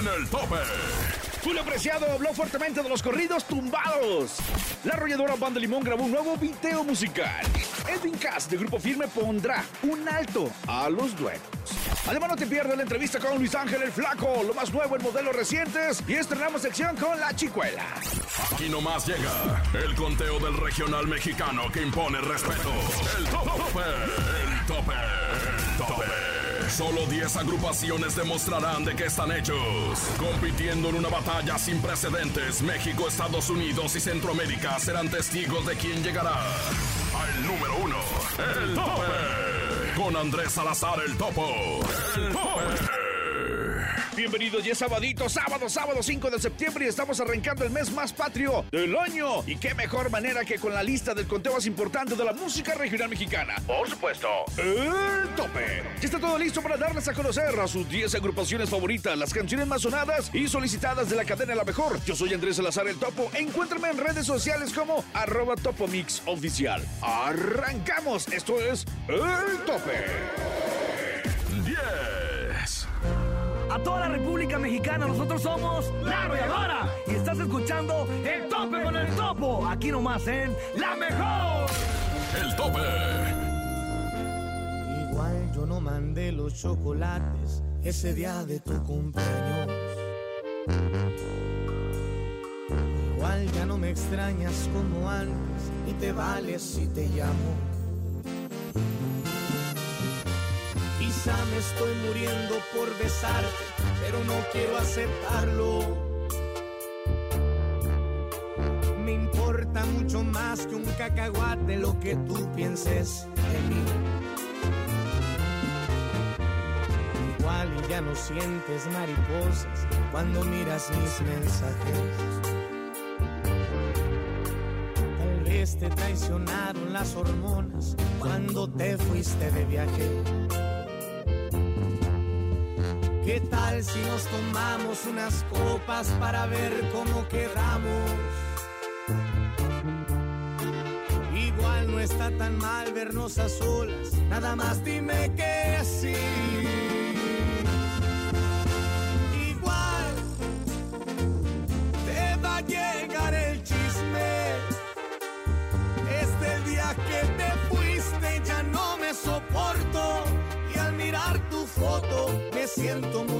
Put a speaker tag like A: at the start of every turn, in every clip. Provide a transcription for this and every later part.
A: en el tope.
B: Julio Preciado habló fuertemente de los corridos tumbados. La arrolladora Banda Limón grabó un nuevo video musical. Edwin Cass de Grupo Firme pondrá un alto a los duelos. Además, no te pierdas la entrevista con Luis Ángel el Flaco, lo más nuevo en modelos recientes, y estrenamos sección con La Chicuela.
A: Aquí nomás llega el conteo del regional mexicano que impone respeto. El tope, el tope, el tope. Solo 10 agrupaciones demostrarán de qué están hechos. Compitiendo en una batalla sin precedentes, México, Estados Unidos y Centroamérica serán testigos de quién llegará al número uno. El tope. Con Andrés Salazar el topo. El tope.
B: Bienvenidos, ya es sabadito, sábado, sábado 5 de septiembre y estamos arrancando el mes más patrio del año. Y qué mejor manera que con la lista del conteo más importante de la música regional mexicana. Por supuesto, el tope. Ya está todo listo para darles a conocer a sus 10 agrupaciones favoritas, las canciones más sonadas y solicitadas de la cadena La Mejor. Yo soy Andrés Salazar el Topo. Encuéntrame en redes sociales como arroba topomix oficial. Arrancamos, esto es el tope.
A: 10.
C: A toda la República Mexicana, nosotros somos La Arrolladora. Y estás escuchando El Tope con el Topo. Aquí nomás en La Mejor.
A: El tope.
D: Igual yo no mandé los chocolates ese día de tu cumpleaños. Igual ya no me extrañas como antes y te vales si te llamo. Quizá me estoy muriendo por besarte, pero no quiero aceptarlo. Me importa mucho más que un cacahuate lo que tú pienses de mí. Igual ya no sientes mariposas cuando miras mis mensajes. Tal vez te traicionaron las hormonas cuando te fuiste de viaje. ¿Qué tal si nos tomamos unas copas para ver cómo quedamos? Igual no está tan mal vernos a solas, nada más dime que sí. Siento muy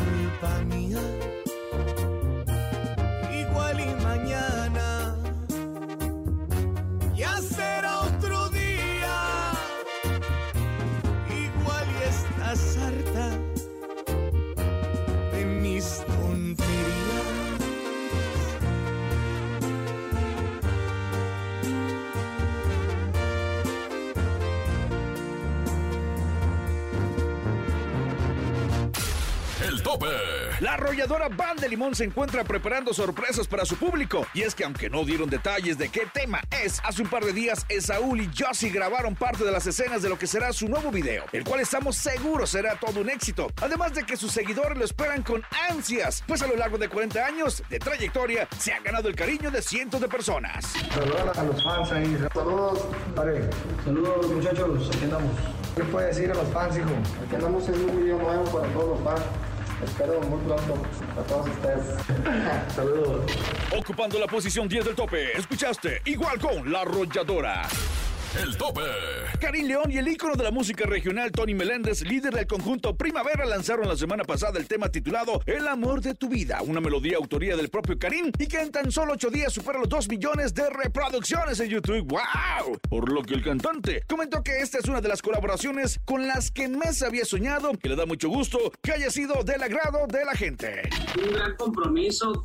D: que es culpa
A: tope.
B: La arrolladora Van de Limón se encuentra preparando sorpresas para su público. Y es que aunque no dieron detalles de qué tema es, hace un par de días Esaúl y Josie grabaron parte de las escenas de lo que será su nuevo video, el cual estamos seguros será todo un éxito. Además de que sus seguidores lo esperan con ansias, pues a lo largo de 40 años de trayectoria se ha ganado el cariño de cientos de personas.
E: Saludos a los fans ahí. Saludos, padre.
F: Saludos muchachos, aquí andamos.
E: ¿Qué puede decir a los fans, hijo?
F: Aquí andamos en un video nuevo para todos los fans. Espero muy pronto a todos ustedes. Saludos.
B: Ocupando la posición 10 del tope, escuchaste igual con La Arrolladora.
A: El tope.
B: Karim León y el ícono de la música regional Tony Meléndez, líder del conjunto Primavera, lanzaron la semana pasada el tema titulado El amor de tu vida, una melodía autoría del propio Karim y que en tan solo ocho días supera los 2 millones de reproducciones en YouTube. ¡Wow! Por lo que el cantante comentó que esta es una de las colaboraciones con las que más había soñado, que le da mucho gusto que haya sido del agrado de la gente.
G: Un gran compromiso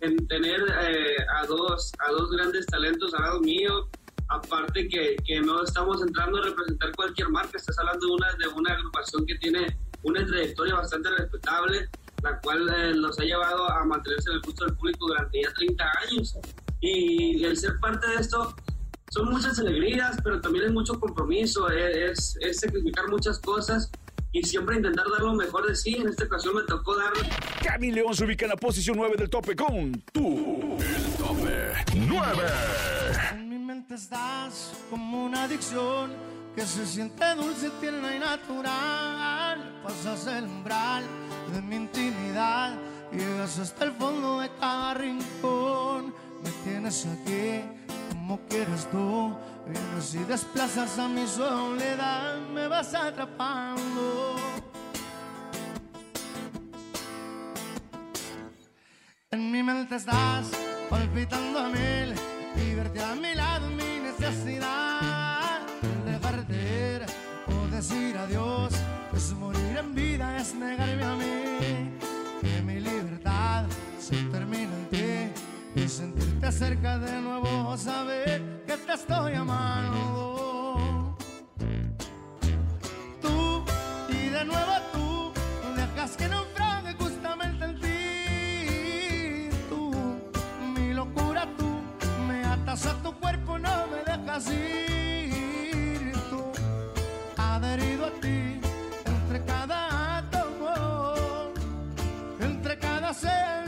G: en tener eh, a, dos, a dos grandes talentos al lado mío aparte que, que, no estamos entrando a representar cualquier marca, estás hablando de una, de una agrupación que tiene una trayectoria bastante respetable, la cual eh, nos ha llevado a mantenerse en el gusto del público durante ya 30 años. Y el ser parte de esto son muchas alegrías, pero también es mucho compromiso, es, es sacrificar muchas cosas y siempre intentar dar lo mejor de sí. En esta ocasión me tocó dar.
B: Cami León se ubica en la posición 9 del tope con tú.
A: El tope 9
H: estás como una adicción que se siente dulce, tierna y natural. Pasas el umbral de mi intimidad, llegas hasta el fondo de cada rincón. Me tienes aquí como quieres tú, vienes y desplazas a mi soledad, me vas atrapando. En mi mente estás palpitando a mil y verte a mi lado mi necesidad. Dejarte ir o decir adiós es morir en vida, es negarme a mí. Que mi libertad se termina en ti y sentirte cerca de nuevo, saber que te estoy amando. Adherido a ti, entre cada átomo, entre cada célula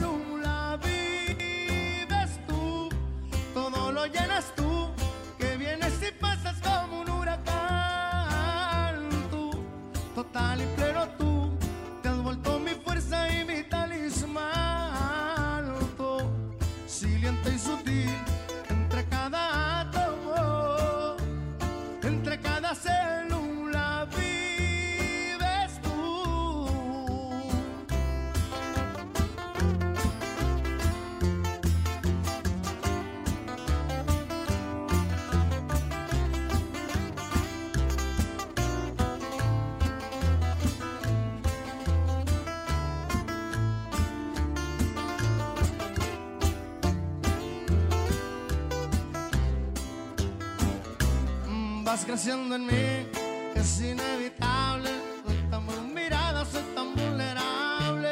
H: creciendo en mí, es inevitable. Soy tan mirada, soy tan vulnerable.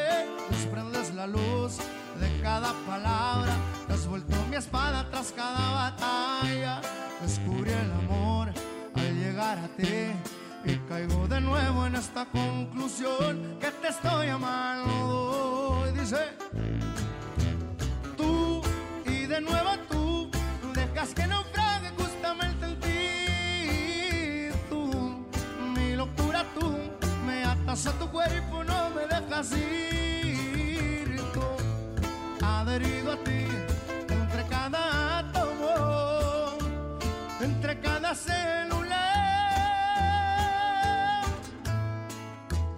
H: Desprendes la luz de cada palabra, te has vuelto mi espada tras cada batalla. Descubrí el amor al llegar a ti y caigo de nuevo en esta conclusión que te estoy a tu cuerpo, no me dejas ir. Adherido a ti, entre cada átomo, entre cada célula.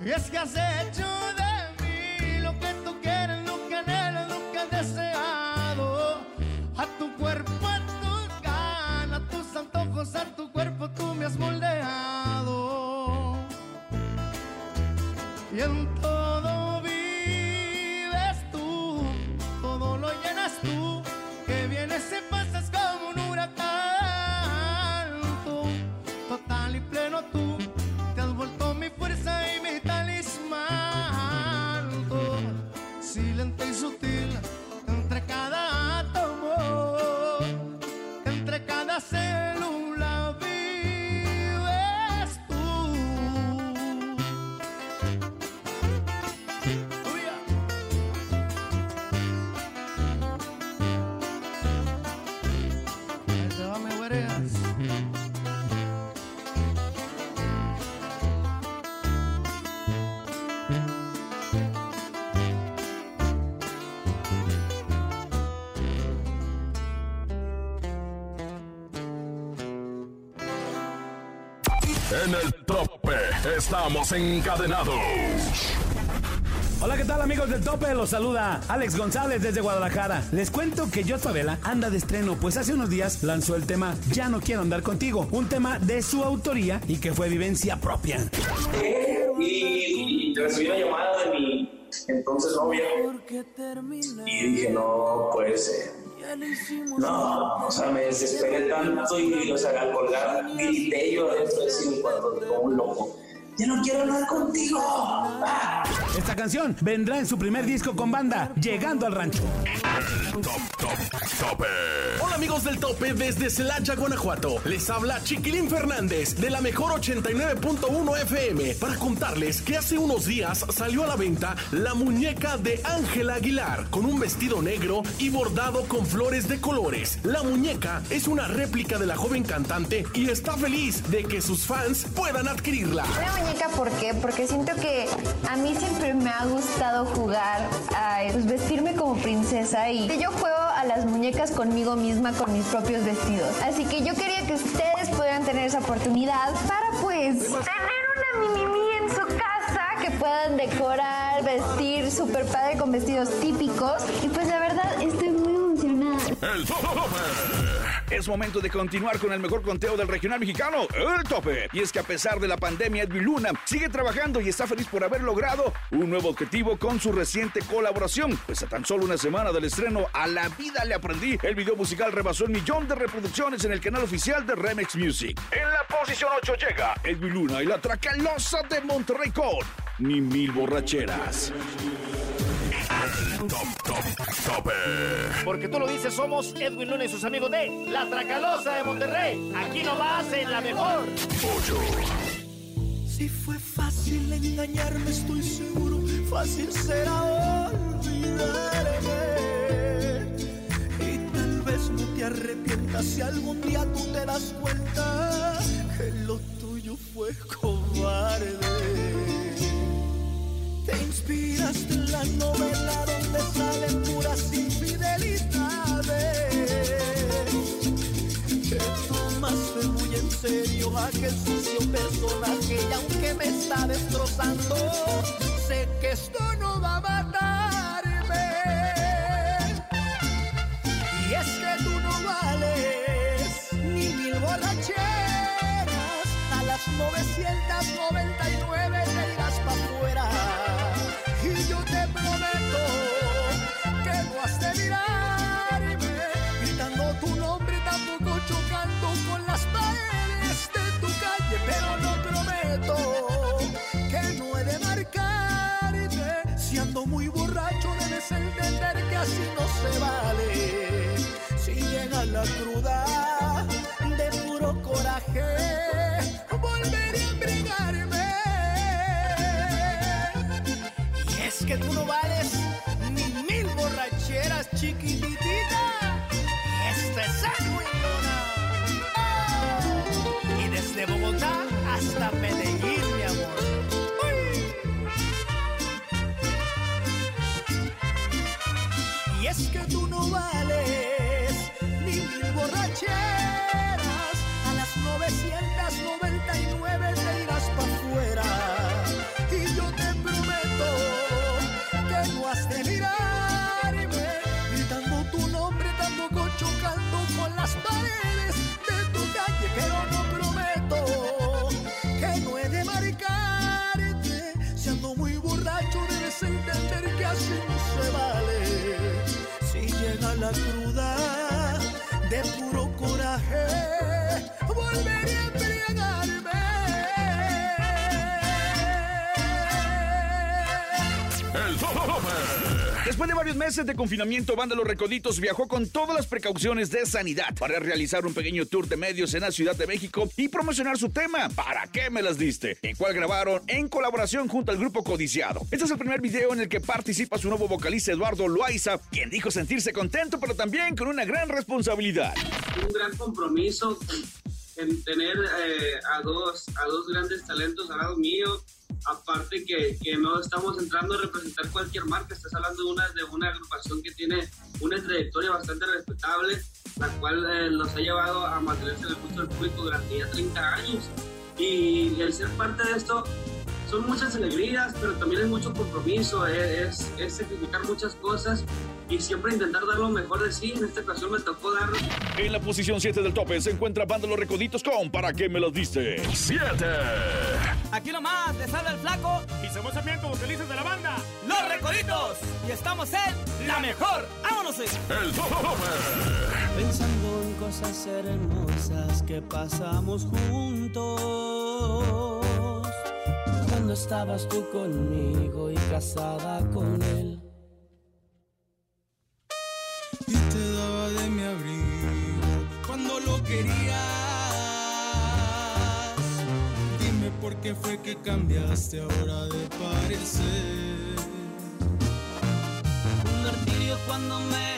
H: Y es que has hecho de mí lo que tú quieres, lo que anhelas, lo que has deseado. A tu cuerpo, a tus ganas, a tus antojos, a tu En
A: el tope estamos encadenados.
I: Hola, ¿qué tal amigos del tope? Los saluda Alex González desde Guadalajara. Les cuento que Jot Favela anda de estreno, pues hace unos días lanzó el tema Ya no quiero andar contigo, un tema de su autoría y que fue vivencia propia.
J: Y recibí una llamada de mi entonces novia y dije, no, pues, no, o sea, me desesperé tanto y, o sea, al colgar, grité yo adentro de cuarto como un loco ya no quiero hablar contigo.
I: Esta canción vendrá en su primer disco con banda, Llegando al Rancho.
K: Hola amigos del tope desde Celaya, Guanajuato. Les habla Chiquilín Fernández de la mejor 89.1 FM para contarles que hace unos días salió a la venta la muñeca de Ángela Aguilar con un vestido negro y bordado con flores de colores. La muñeca es una réplica de la joven cantante y está feliz de que sus fans puedan adquirirla.
L: ¿Por qué? Porque siento que a mí siempre me ha gustado jugar a pues, vestirme como princesa y yo juego a las muñecas conmigo misma con mis propios vestidos. Así que yo quería que ustedes pudieran tener esa oportunidad para pues tener una mini mí en su casa que puedan decorar, vestir súper padre con vestidos típicos y pues la verdad estoy muy emocionada.
B: El es momento de continuar con el mejor conteo del regional mexicano, el tope. Y es que a pesar de la pandemia, Edwin Luna sigue trabajando y está feliz por haber logrado un nuevo objetivo con su reciente colaboración. Pues a tan solo una semana del estreno A la vida le aprendí, el video musical rebasó el millón de reproducciones en el canal oficial de Remix Music. En la posición 8 llega Edwin Luna y la Tracalosa de Monterrey con Ni Mil Borracheras.
C: Porque tú lo dices, somos Edwin Luna y sus amigos de La Tracalosa de Monterrey. Aquí nomás en la mejor.
M: Si fue fácil engañarme, estoy seguro, fácil será olvidarme. Y tal vez no te arrepientas si algún día tú te das cuenta que lo tuyo fue cobarde. Te inspiraste en la novela donde salen puras infidelidades. Te tomaste muy en serio aquel sucio personaje y aunque me está destrozando, sé que esto no va a matarme. Y es que tú no vales ni mil borracheras a las 999 te cruda de puro coraje, volveré a embriagarme. Y es que tú no vales ni mil borracheras, chiquititita. Este es. Oh, Y desde Bogotá hasta Medellín, mi amor. Y es que tú no vales borracheras. A las 999 te irás para afuera. Y yo te prometo que no has de mirarme gritando tu nombre, tampoco chocando con las paredes de tu calle. Pero no prometo que no he de marcarte. Si ando muy borracho, debes entender que así no se vale. Si llega la cruda
B: Después de varios meses de confinamiento, Banda Los Recoditos viajó con todas las precauciones de sanidad para realizar un pequeño tour de medios en la Ciudad de México y promocionar su tema, ¿Para qué me las diste? El cual grabaron en colaboración junto al grupo Codiciado. Este es el primer video en el que participa su nuevo vocalista Eduardo Loaiza, quien dijo sentirse contento, pero también con una gran responsabilidad.
G: Un gran compromiso en tener eh, a, dos, a dos grandes talentos al lado mío. Aparte que, que no estamos entrando a representar cualquier marca, estás hablando de una, de una agrupación que tiene una trayectoria bastante respetable, la cual eh, nos ha llevado a mantenerse en el gusto del público durante ya 30 años. Y el ser parte de esto son muchas alegrías, pero también es mucho compromiso, es, es, sacrificar muchas cosas y siempre intentar dar lo mejor de sí. En esta ocasión me tocó dar.
B: En la posición 7 del tope se encuentra Banda Los Recoditos con ¿Para qué me lo diste? 7.
N: Aquí nomás, les habla el flaco.
C: Y somos también como felices de la banda.
N: Los Recoditos. Y estamos en La Mejor. ¡Vámonos!
A: El tope.
O: Pensando en cosas hermosas que pasamos juntos cuando estabas tú conmigo y casada con él.
P: Y te daba de mi abrigo cuando lo querías. Qué fue que cambiaste ahora de parecer.
O: Un martirio cuando me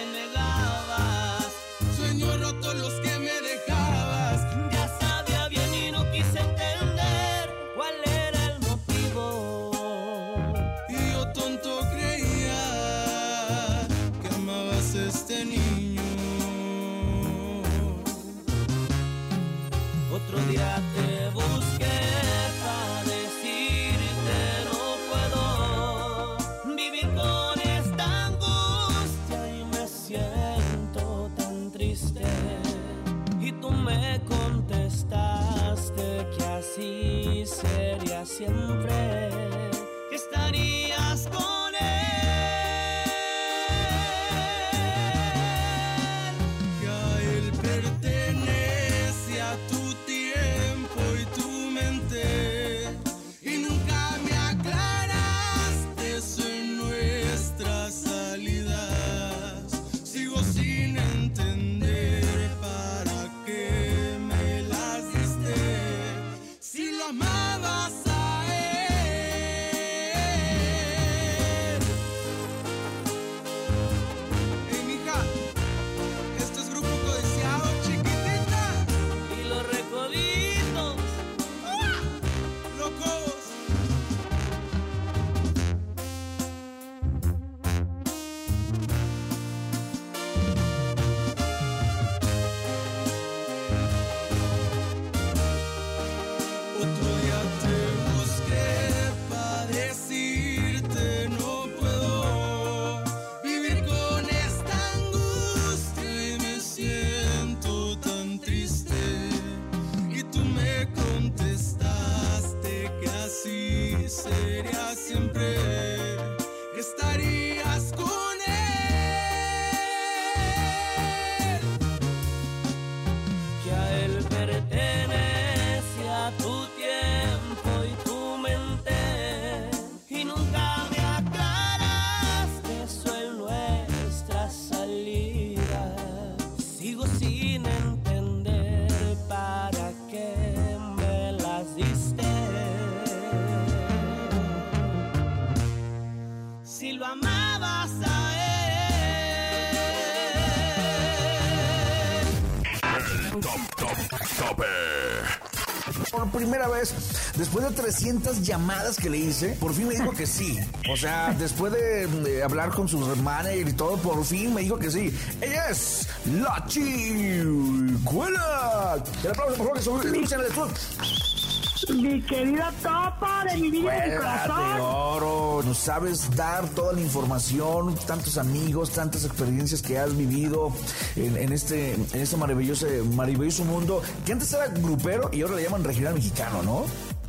A: tope.
Q: Por primera vez, después de 300 llamadas que le hice, por fin me dijo que sí. O sea, después de, de hablar con su manager y todo, por fin me dijo que sí. Ella es la chicuela. El aplauso, por favor, que escuchen el estudio.
R: Mi querida topa de mi vida y mi
Q: Escuela de
R: corazón.
Q: oro, nos sabes dar toda la información, tantos amigos, tantas experiencias que has vivido en, en este, en este maravilloso, maravilloso mundo que antes era grupero y ahora le llaman regional mexicano, ¿no?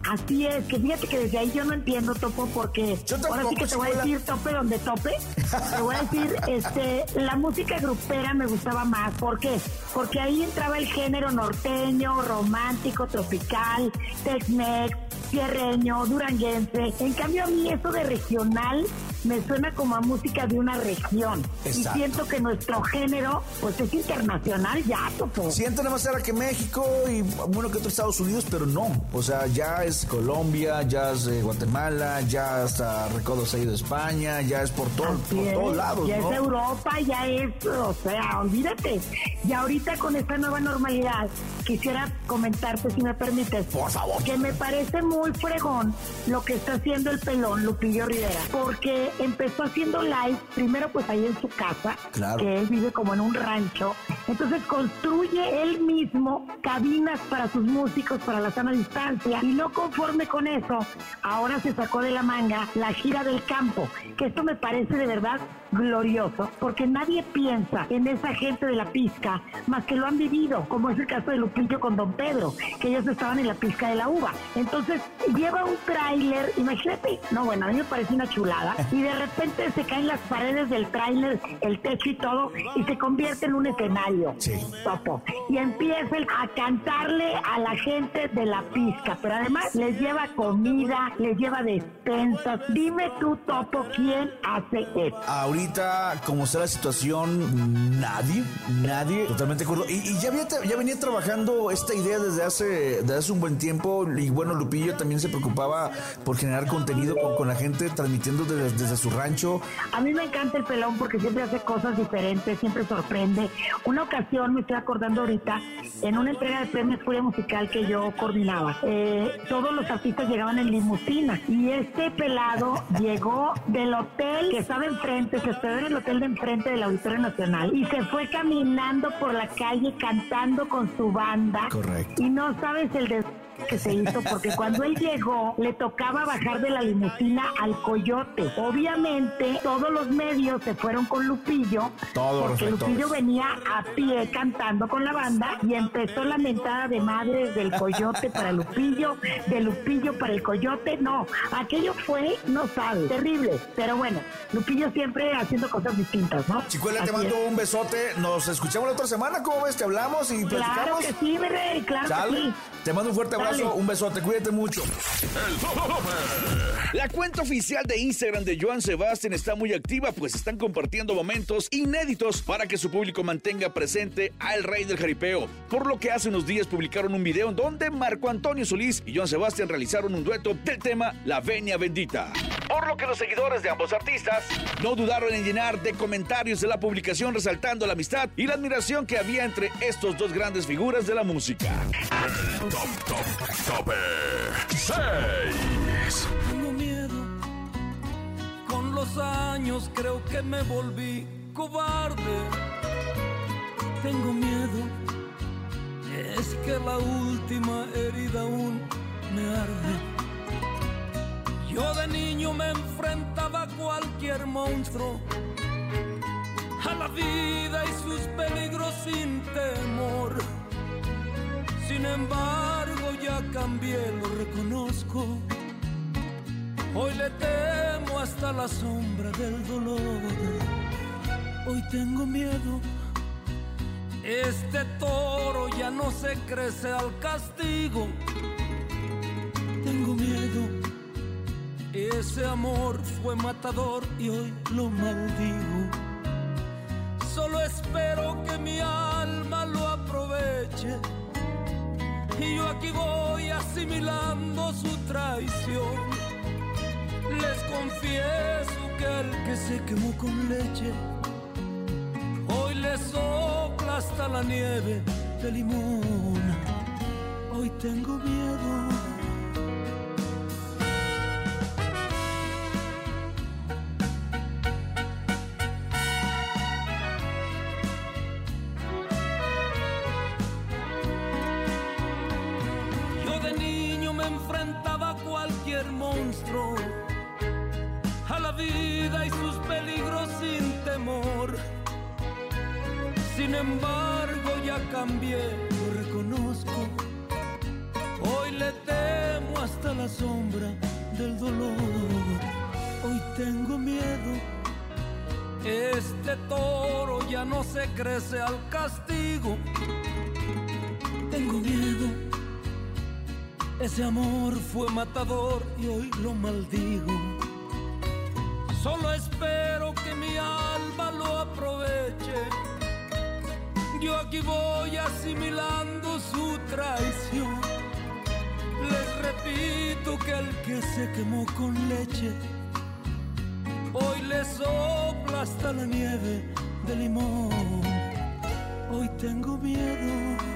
R: Así es, que fíjate que desde ahí yo no entiendo, Topo, porque ahora sí que te voy a decir tope donde tope. Te voy a decir, este, la música grupera me gustaba más. ¿Por qué? Porque ahí entraba el género norteño, romántico, tropical, Tex-Mex, tierreño, duranguense. En cambio a mí eso de regional me suena como a música de una región.
Q: Exacto.
R: Y siento que nuestro género, pues es internacional ya, Topo.
Q: Antes nada más era que México y bueno que otros Estados Unidos, pero no. O sea, ya es Colombia, ya es eh, Guatemala, ya hasta Recodos ha ido a España, ya es por, todo, por todos lados,
R: Ya
Q: ¿no?
R: es Europa, ya es, o sea, olvídate. Y ahorita con esta nueva normalidad, quisiera comentarte, si me permites.
Q: Por favor.
R: Que me parece muy fregón lo que está haciendo el pelón Lupillo Rivera. Porque empezó haciendo live, primero pues ahí en su casa,
Q: Claro.
R: que él vive como en un rancho Entonces construye él mismo cabinas para sus músicos para la sana distancia y no conforme con eso, ahora se sacó de la manga la gira del campo, que esto me parece de verdad glorioso, porque nadie piensa en esa gente de la pizca más que lo han vivido, como es el caso de Lupillo con Don Pedro, que ellos estaban en la pizca de la uva. Entonces lleva un tráiler, imagínate, no bueno, a mí me parece una chulada, y de repente se caen las paredes del tráiler, el techo y todo, y se convierte en un escenario, topo. Y empieza a cantarle a la gente de la pizca, pero además les lleva comida, les lleva despensas. Dime tú, Topo, ¿quién hace esto?
Q: Ahorita, como está la situación, nadie, nadie, totalmente acuerdo. Y, ya, había, ya venía trabajando esta idea desde hace, desde hace un buen tiempo. Y bueno, Lupillo también se preocupaba por generar contenido con, la gente, transmitiendo desde, desde su rancho.
R: A mí me encanta el pelón porque siempre hace cosas diferentes, siempre sorprende. Una ocasión, me estoy acordando ahorita, en una entrega de premios Furia Musical que yo coordinaba, eh, todos los artistas llegaban en limusina y este pelado llegó del hotel que estaba enfrente, se hospedó en el hotel de enfrente del Auditorio Nacional y se fue caminando por la calle cantando con su banda.
Q: Correcto.
R: Y no sabes el de que se hizo porque cuando él llegó le tocaba bajar de la limusina al coyote. Obviamente todos los medios se fueron con Lupillo porque Lupillo venía a pie cantando con la banda y empezó la mentada de madres del coyote para Lupillo, de Lupillo para el coyote. No, aquello fue, no sabe, terrible. Pero bueno, Lupillo siempre haciendo cosas distintas, ¿no?
Q: Chicuela, te mando un besote. Nos escuchamos la otra semana. ¿Cómo ves? Te hablamos y platicamos.
R: Claro que sí, bebé, claro que sí.
Q: Te mando un fuerte abrazo, un besote, cuídate mucho.
B: La cuenta oficial de Instagram de Joan Sebastián está muy activa, pues están compartiendo momentos inéditos para que su público mantenga presente al rey del jaripeo. Por lo que hace unos días publicaron un video en donde Marco Antonio Solís y Joan Sebastián realizaron un dueto del tema La Venia Bendita. Por lo que los seguidores de ambos artistas no dudaron en llenar de comentarios de la publicación resaltando la amistad y la admiración que había entre estos dos grandes figuras de la música.
A: Top, top, tope 6.
S: Tengo miedo. Con los años creo que me volví cobarde. Tengo miedo. Es que la última herida aún me arde. Yo de niño me enfrentaba a cualquier monstruo, a la vida y sus peligros sin temor sin embargo ya cambié, lo reconozco. Hoy le temo hasta la sombra del dolor. Hoy tengo miedo. Este toro ya no se crece al castigo. Ese amor fue matador y hoy lo maldigo. Solo espero que mi alma lo aproveche y yo aquí voy asimilando su traición. Les confieso que al que se quemó con leche, hoy le sopla hasta la nieve de limón. Hoy tengo miedo. Sin embargo ya cambié, lo reconozco. Hoy le temo hasta la sombra del dolor. Hoy tengo miedo. Este toro ya no se crece al castigo. Tengo miedo. Ese amor fue matador y hoy lo maldigo. Aquí voy asimilando su traición. Les repito que el que se quemó con leche, hoy le sopla hasta la nieve de limón. Hoy tengo miedo.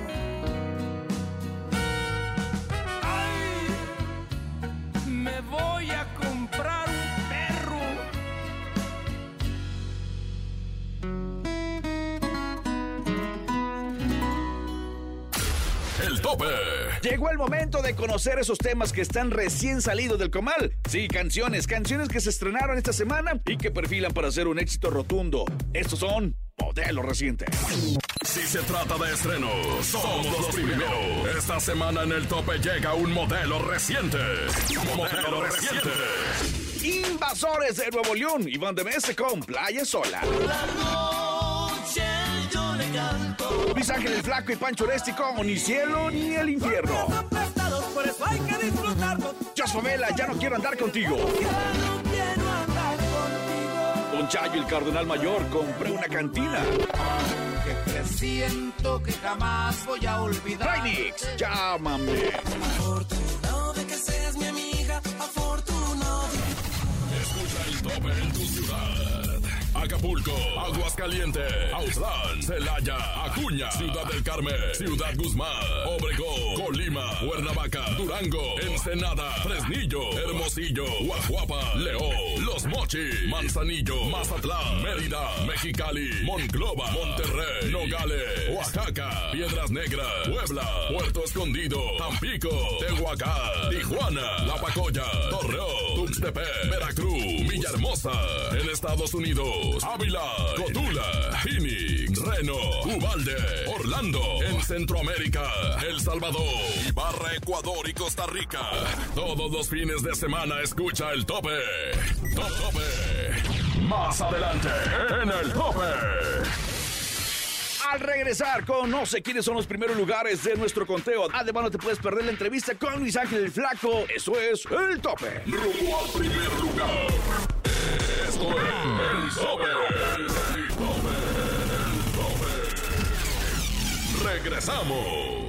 B: Llegó el momento de conocer esos temas que están recién salidos del comal. Sí, canciones, canciones que se estrenaron esta semana y que perfilan para ser un éxito rotundo. Estos son modelos recientes.
A: Si se trata de estrenos, somos los primeros. Esta semana en el tope llega un modelo reciente. Modelo reciente.
B: Invasores de Nuevo León, Iván de Mese con Playa Sola. Luis Ángel el Flaco y Pancho Oresti con Ni Cielo ni el Infierno.
H: Por eso hay que disfrutarlo.
B: Jos Favela, ya no quiero andar contigo. Don Chayo el Cardenal Mayor, compré una cantina.
H: Que presiento que jamás voy a olvidar.
B: Rainix, llámame.
H: Afortunado de
A: Acapulco, Aguascalientes, Autlán, Celaya, Acuña, Ciudad del Carmen, Ciudad Guzmán, Obregón, Colima, Cuernavaca, Durango, Ensenada, Fresnillo, Hermosillo, Guajuapa, León, Los Mochis, Manzanillo, Mazatlán, Mérida, Mexicali, Monclova, Monterrey, Nogales, Oaxaca, Piedras Negras, Puebla, Puerto Escondido, Tampico, Tehuacán, Tijuana, La Pacoya, Torreón, Tuxtepec, Veracruz, Villahermosa, en Estados Unidos, Ávila, Cotula, Phoenix, Reno, Ubalde, Orlando, en Centroamérica, El Salvador, Ibarra, Ecuador y Costa Rica. Todos los fines de semana escucha el tope. Top tope. Más adelante, en el tope.
B: Al regresar, conoce quiénes son los primeros lugares de nuestro conteo. Además, no te puedes perder la entrevista con Luis Ángel el Flaco. Eso es el tope.
A: Rumbo al primer lugar. Esto es tope. Regresamos.